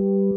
you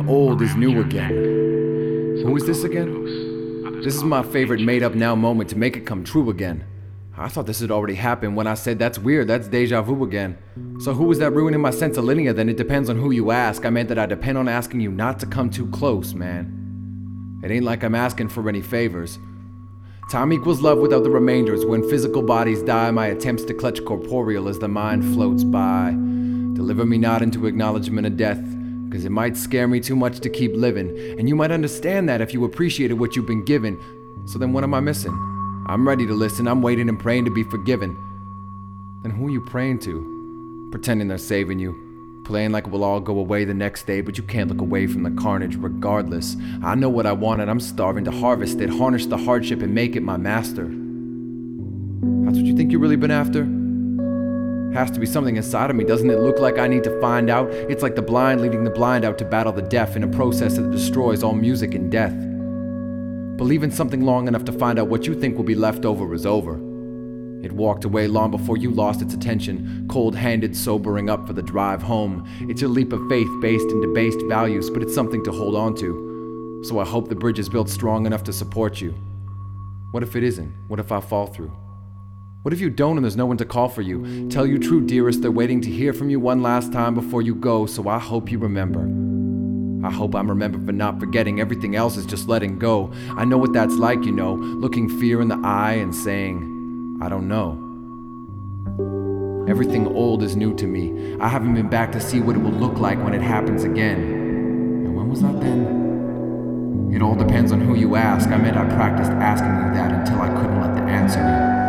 Everything old is new again. Who is this again? This is my favorite made up now moment to make it come true again. I thought this had already happened when I said that's weird, that's deja vu again. So who is that ruining my sense of linear? Then it depends on who you ask. I meant that I depend on asking you not to come too close, man. It ain't like I'm asking for any favors. Time equals love without the remainders. When physical bodies die, my attempts to clutch corporeal as the mind floats by. Deliver me not into acknowledgement of death, because it might scare me too much to keep living. And you might understand that if you appreciated what you've been given. So then what am I missing? I'm ready to listen, I'm waiting and praying to be forgiven. Then who are you praying to? Pretending they're saving you. Playing like it will all go away the next day, but you can't look away from the carnage regardless. I know what I want and I'm starving to harvest it, harness the hardship and make it my master. That's what you think you've really been after? Has to be something inside of me. Doesn't it look like I need to find out? It's like the blind leading the blind out to battle the deaf in a process that destroys all music and death. Believe in something long enough to find out what you think will be left over is over. It walked away long before you lost its attention, cold handed, sobering up for the drive home. It's a leap of faith based in debased values, but it's something to hold on to. So I hope the bridge is built strong enough to support you. What if it isn't? What if I fall through? What if you don't and there's no one to call for you? Tell you true, dearest, they're waiting to hear from you one last time before you go, so I hope you remember. I hope I'm remembered for not forgetting. Everything else is just letting go. I know what that's like, you know, looking fear in the eye and saying, I don't know. Everything old is new to me. I haven't been back to see what it will look like when it happens again. And when was that then? It all depends on who you ask. I meant I practiced asking you that until I couldn't let the answer in.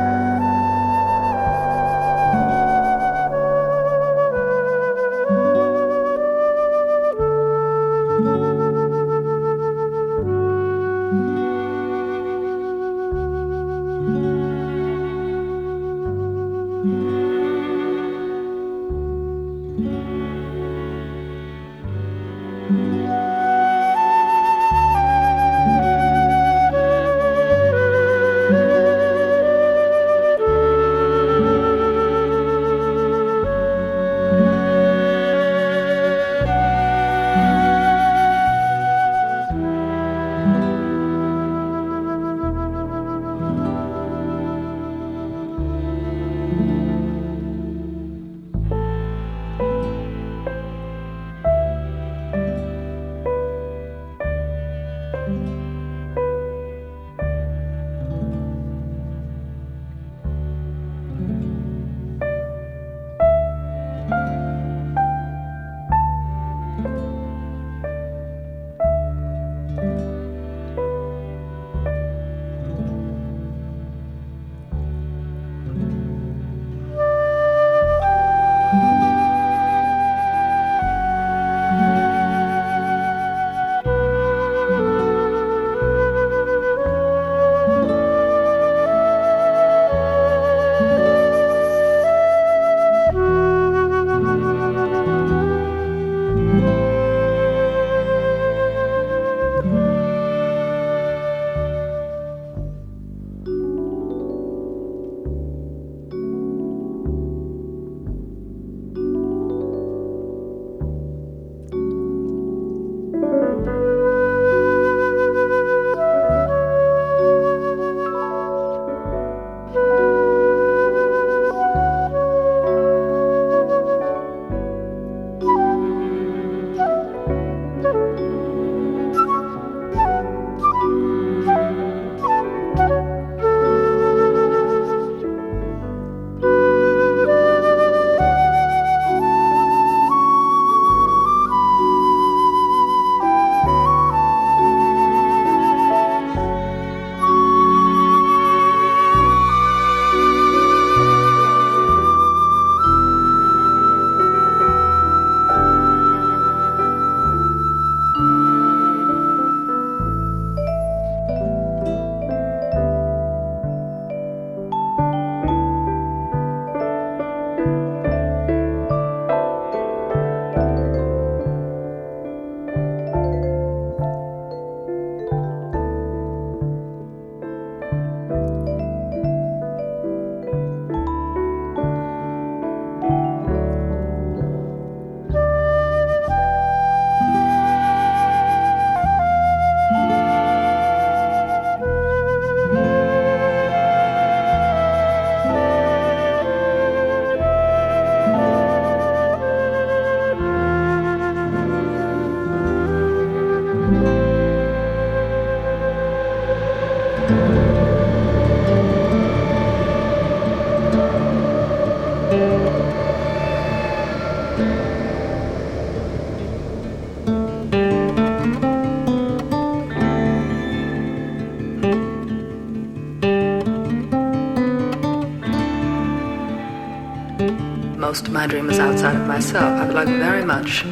Most of my dream is outside of myself. I would like very much to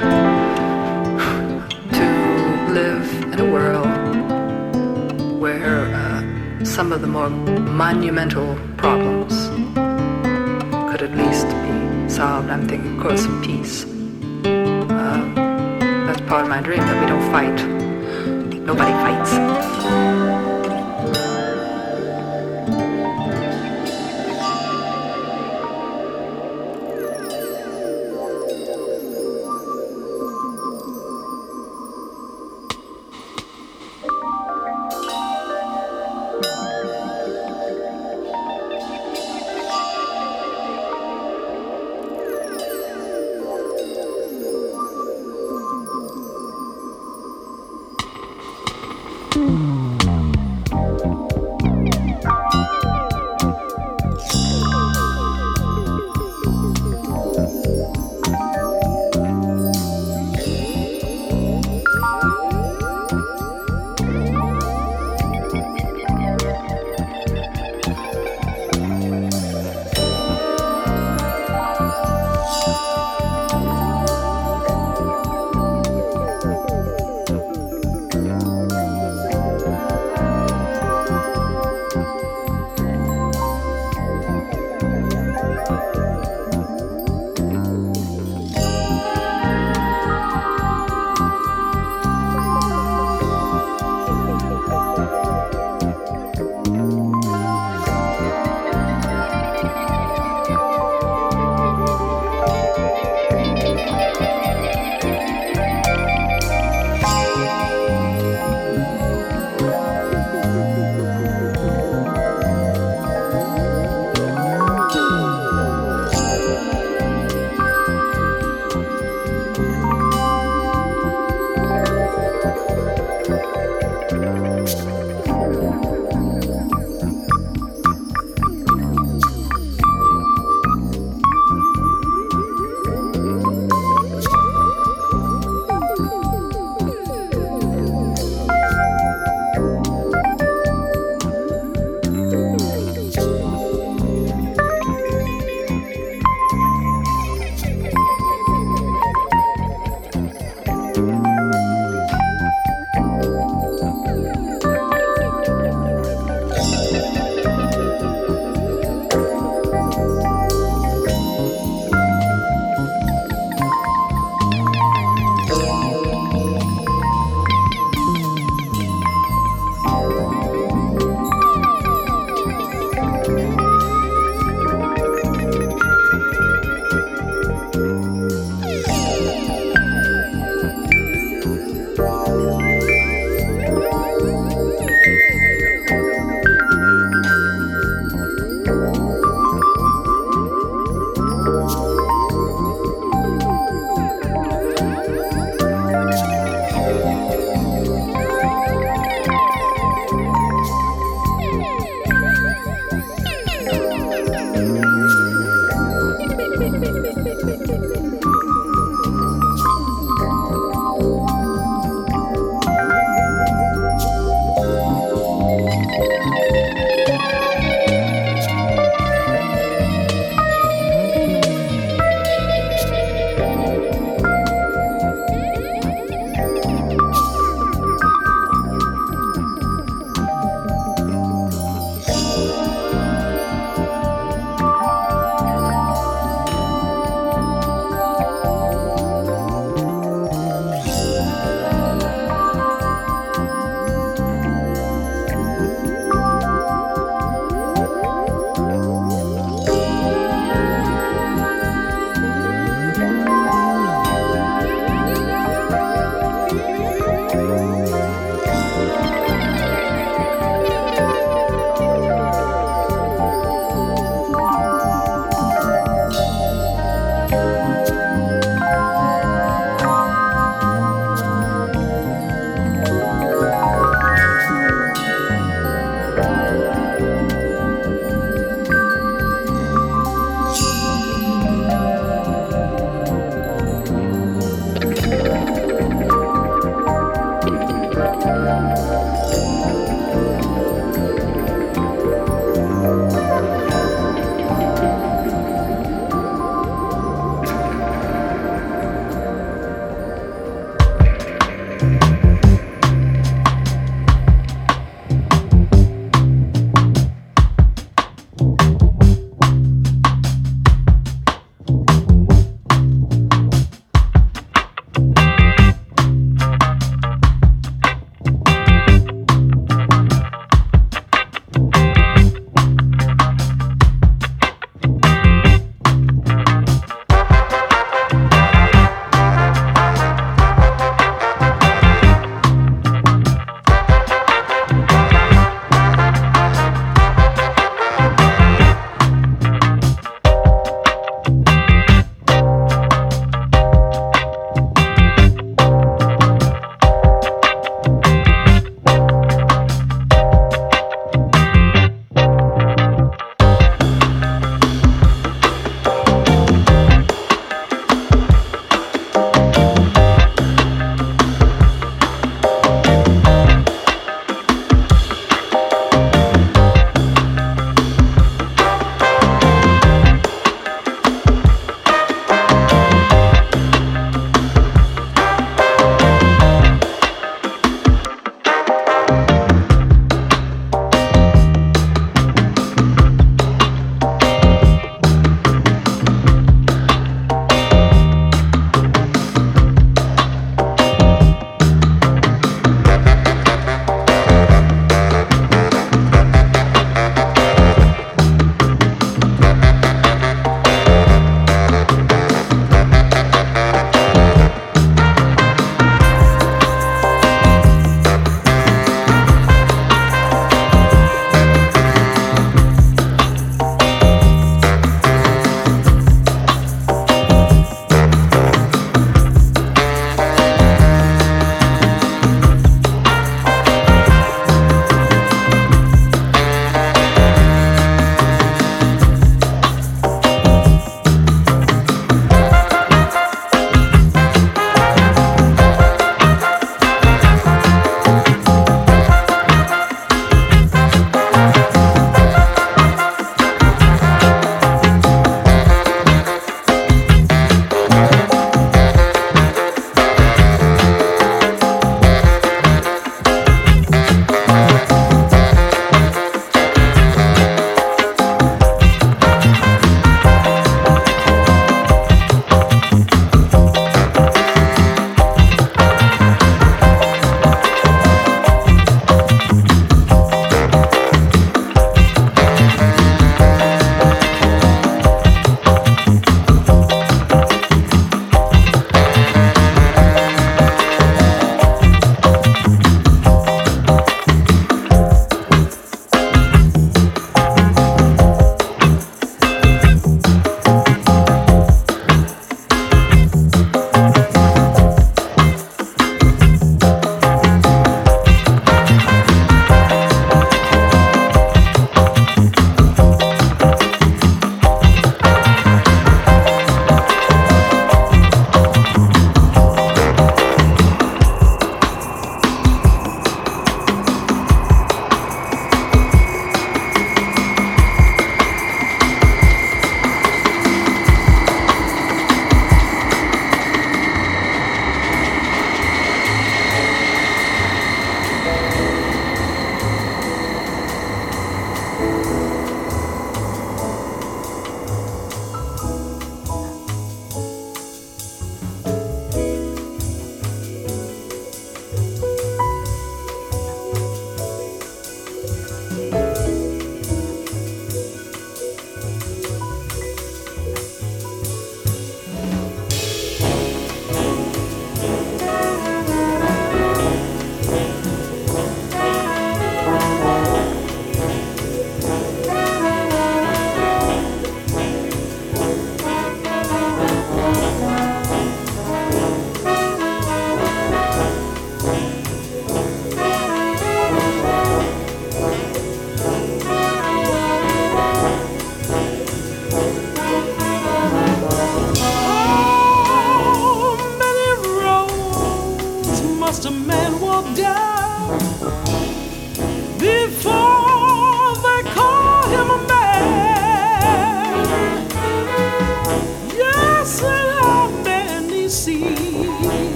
live in a world where uh, some of the more monumental problems could at least be solved. I'm thinking, of course, of peace. Uh, that's part of my dream that we don't fight. Nobody fights.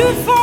Before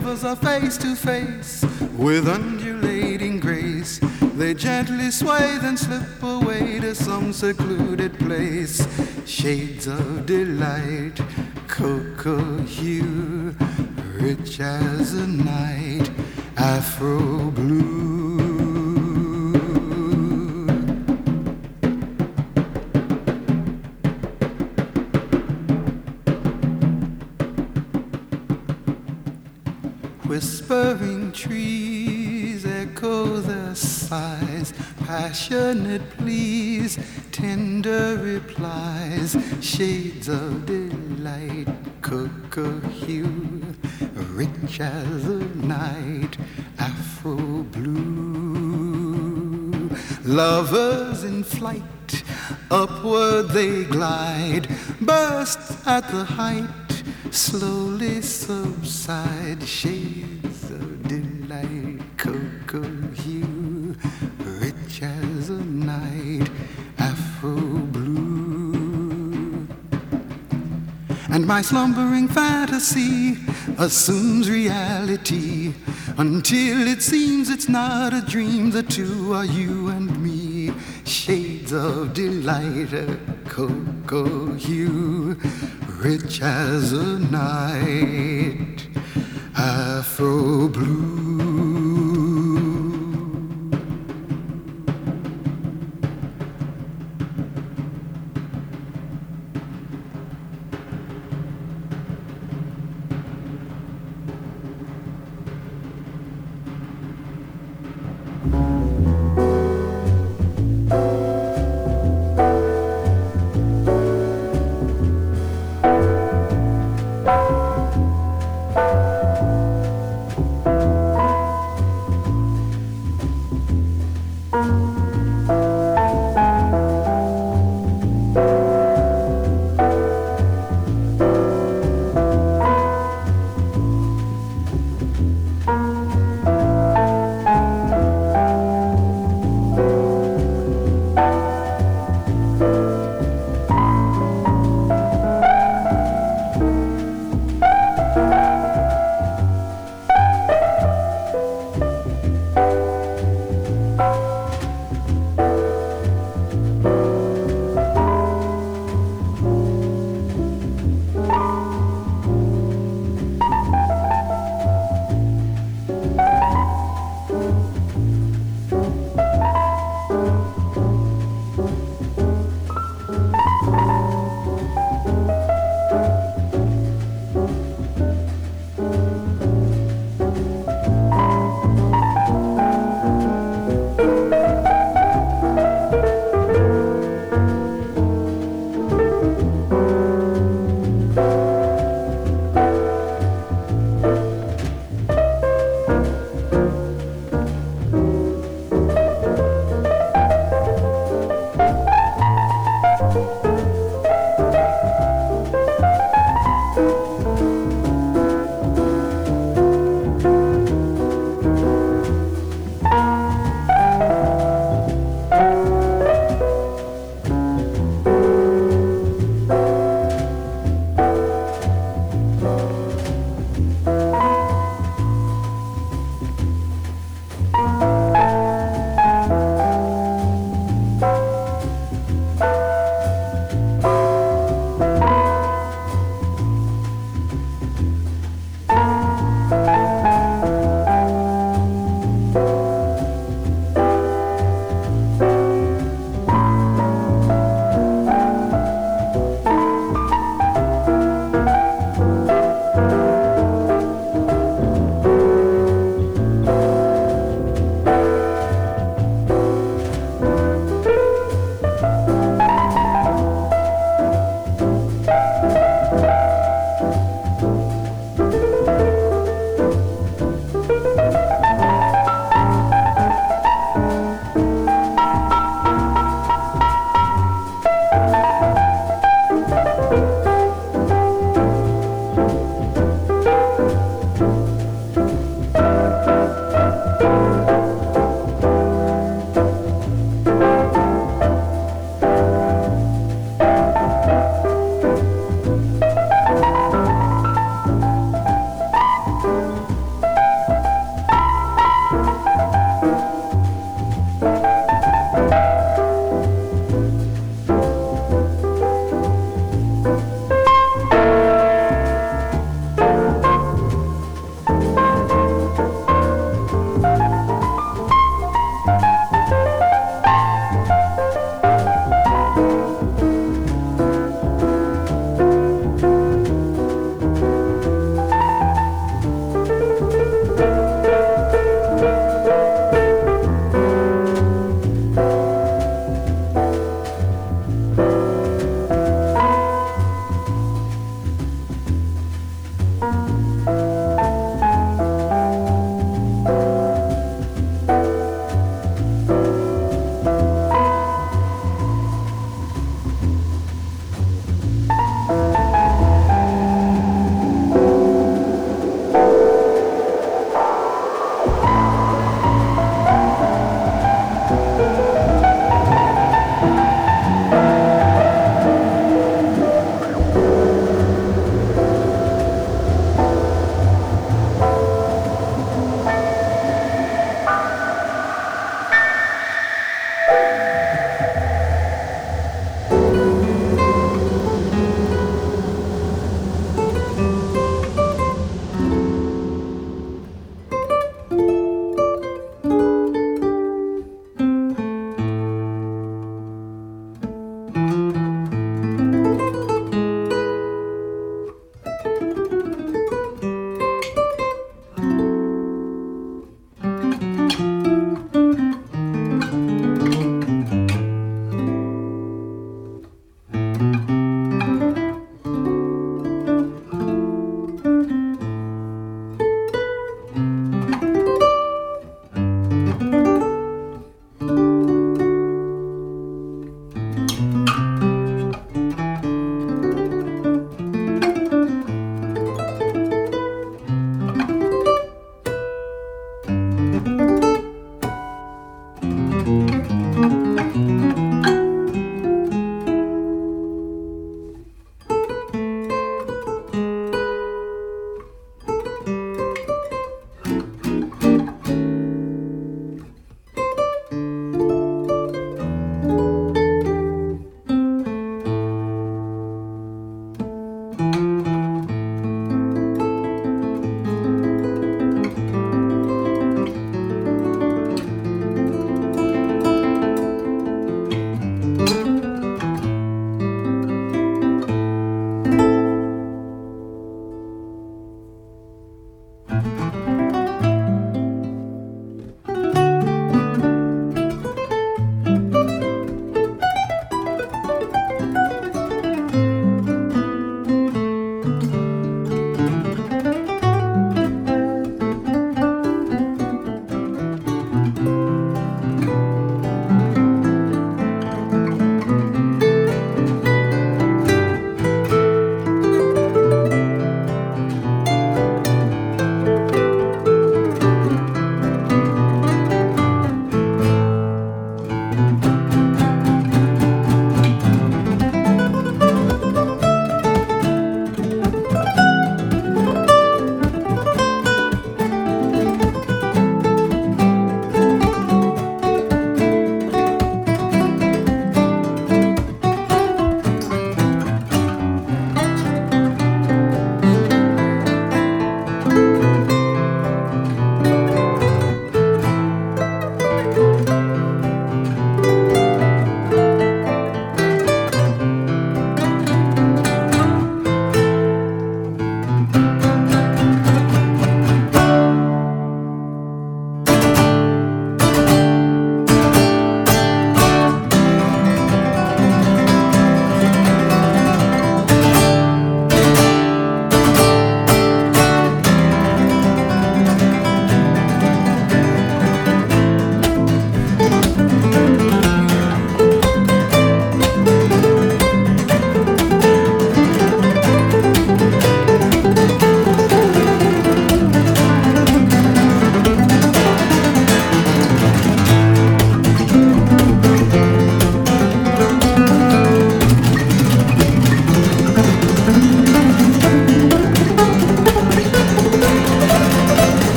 lovers are face to face with undulating grace. They gently sway, then slip away to some secluded place. Shades of delight, cocoa hue, rich as a night, afro blue. as a night afro blue. Lovers in flight, upward they glide, burst at the height, slowly subside, shades of delight, cocoa hue, rich as a night afro blue. And my slumbering fantasy assumes reality until it seems it's not a dream. The two are you and me, shades of delight, a cocoa hue, rich as a night, afro blue.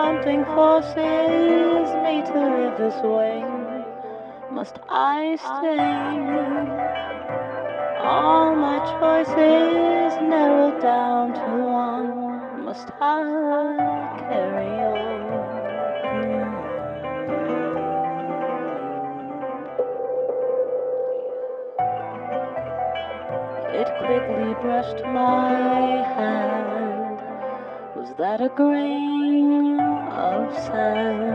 Something forces me to live this way. Must I stay? All my choices narrowed down to one. Must I carry on? It quickly brushed my hand. Was that a grain of sand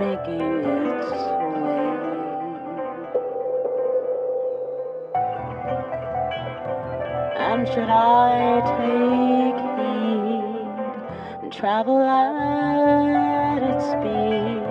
making its way? And should I take heed and travel at its speed?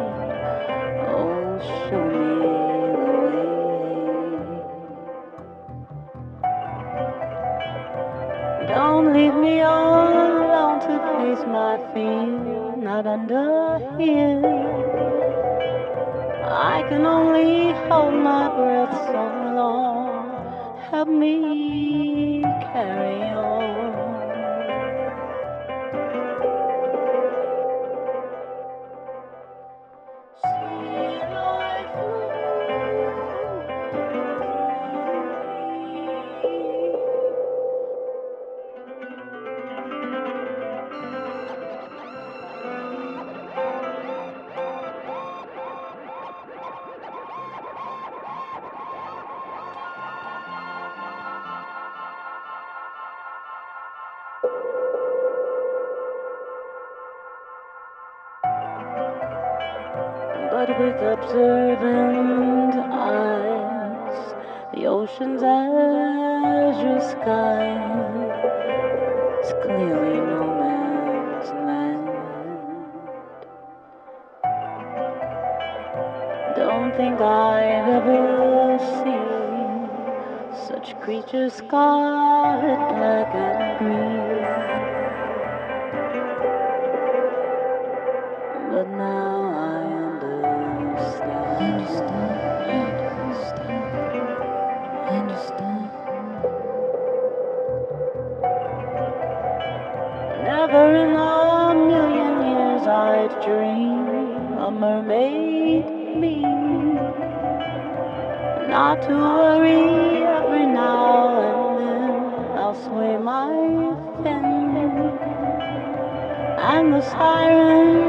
Ocean's azure sky is clearly no man's land. Don't think I've ever seen such creatures scarlet, black, and green. Never in a million years I'd dream a mermaid me. Not to worry every now and then I'll sway my fin. And the siren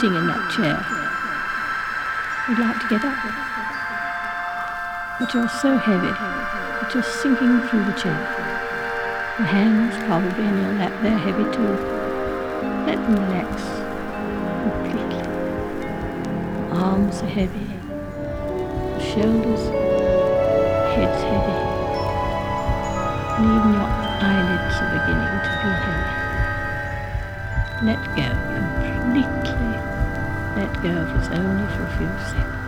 sitting in that chair, you'd like to get up. But you're so heavy you're sinking through the chair. Your hands probably in your lap, they're heavy too. Let them relax completely. Arms are heavy. Shoulders, head's heavy. And even your eyelids are beginning to feel heavy. Let go go if it's only for a few seconds.